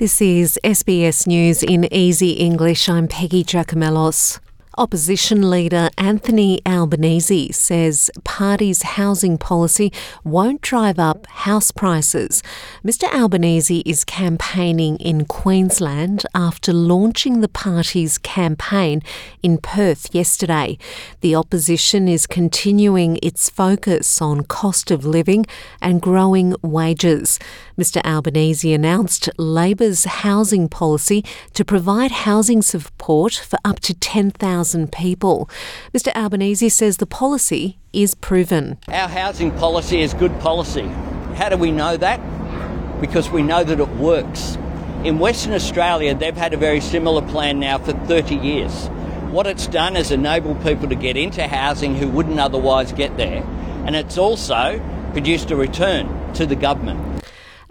This is SBS News in Easy English. I'm Peggy Giakoumelos. Opposition leader Anthony Albanese says party's housing policy won't drive up house prices. Mr Albanese is campaigning in Queensland after launching the party's campaign in Perth yesterday. The opposition is continuing its focus on cost of living and growing wages. Mr Albanese announced Labor's housing policy to provide housing support for up to 10,000 people. Mr Albanese says the policy is proven. Our housing policy is good policy. How do we know that? Because we know that it works. In Western Australia, they've had a very similar plan now for 30 years. What it's done is enable people to get into housing who wouldn't otherwise get there, and it's also produced a return to the government.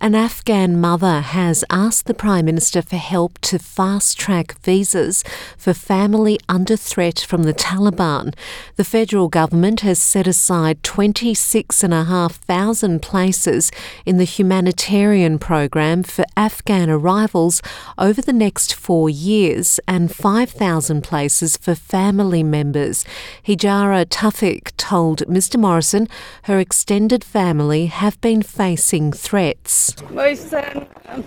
An Afghan mother has asked the Prime Minister for help to fast track visas for family under threat from the Taliban. The federal government has set aside 26,500 places in the humanitarian program for Afghan arrivals over the next four years and 5,000 places for family members. Hijara Tufik told Mr Morrison her extended family have been facing threats. My son, um,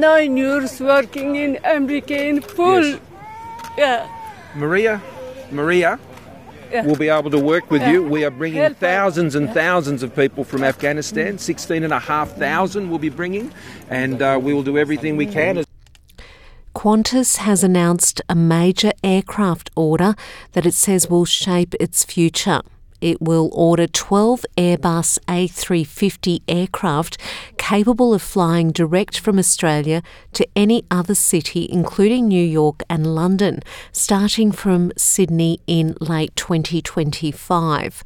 nine years working in America in full. Yes. Yeah. Maria, Maria Yeah. will be able to work with Yeah. you. We are bringing Help thousands and thousands of people from Afghanistan. 16,500 we'll be bringing, and uh, we will do everything we can. Qantas has announced a major aircraft order that it says will shape its future. It will order 12 Airbus A350 aircraft capable of flying direct from Australia to any other city, including New York and London, starting from Sydney in late 2025.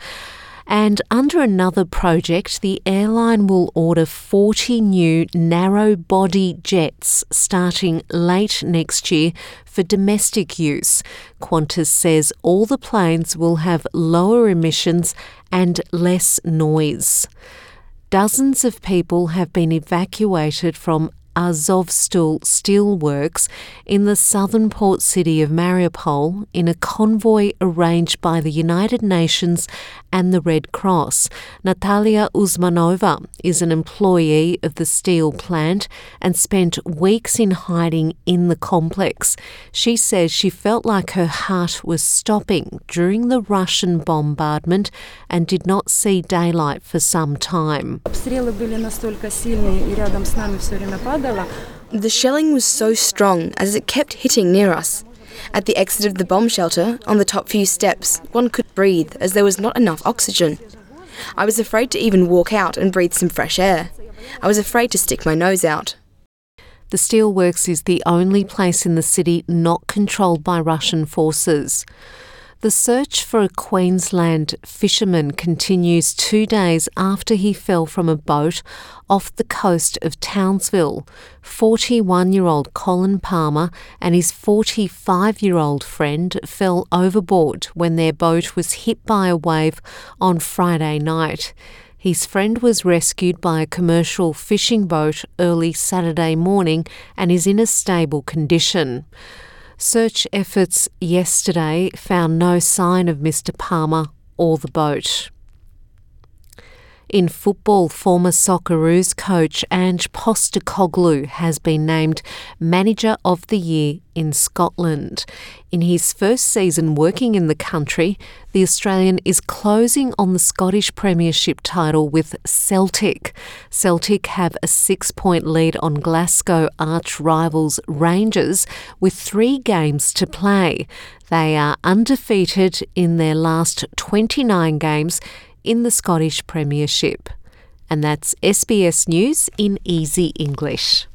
And under another project, the airline will order 40 new narrow body jets starting late next year for domestic use. Qantas says all the planes will have lower emissions and less noise. Dozens of people have been evacuated from Azovstal steelworks in the southern port city of Mariupol in a convoy arranged by the United Nations and the Red Cross. Natalia Uzmanova is an employee of the steel plant and spent weeks in hiding in the complex. She says she felt like her heart was stopping during the Russian bombardment and did not see daylight for some time. Обстрелы были настолько сильные, и рядом с нами все время падало. The shelling was so strong as it kept hitting near us. At the exit of the bomb shelter, on the top few steps, one could breathe as there was not enough oxygen. I was afraid to even walk out and breathe some fresh air. I was afraid to stick my nose out. The steelworks is the only place in the city not controlled by Russian forces. The search for a Queensland fisherman continues two days after he fell from a boat off the coast of Townsville. 41 year old Colin Palmer and his 45 year old friend fell overboard when their boat was hit by a wave on Friday night. His friend was rescued by a commercial fishing boat early Saturday morning and is in a stable condition. Search efforts yesterday found no sign of Mr. Palmer or the boat. In football, former Socceroos coach Ange Postecoglou has been named Manager of the Year in Scotland. In his first season working in the country, the Australian is closing on the Scottish Premiership title with Celtic. Celtic have a six point lead on Glasgow arch rivals Rangers with three games to play. They are undefeated in their last 29 games in the Scottish Premiership. And that's SBS News in easy English.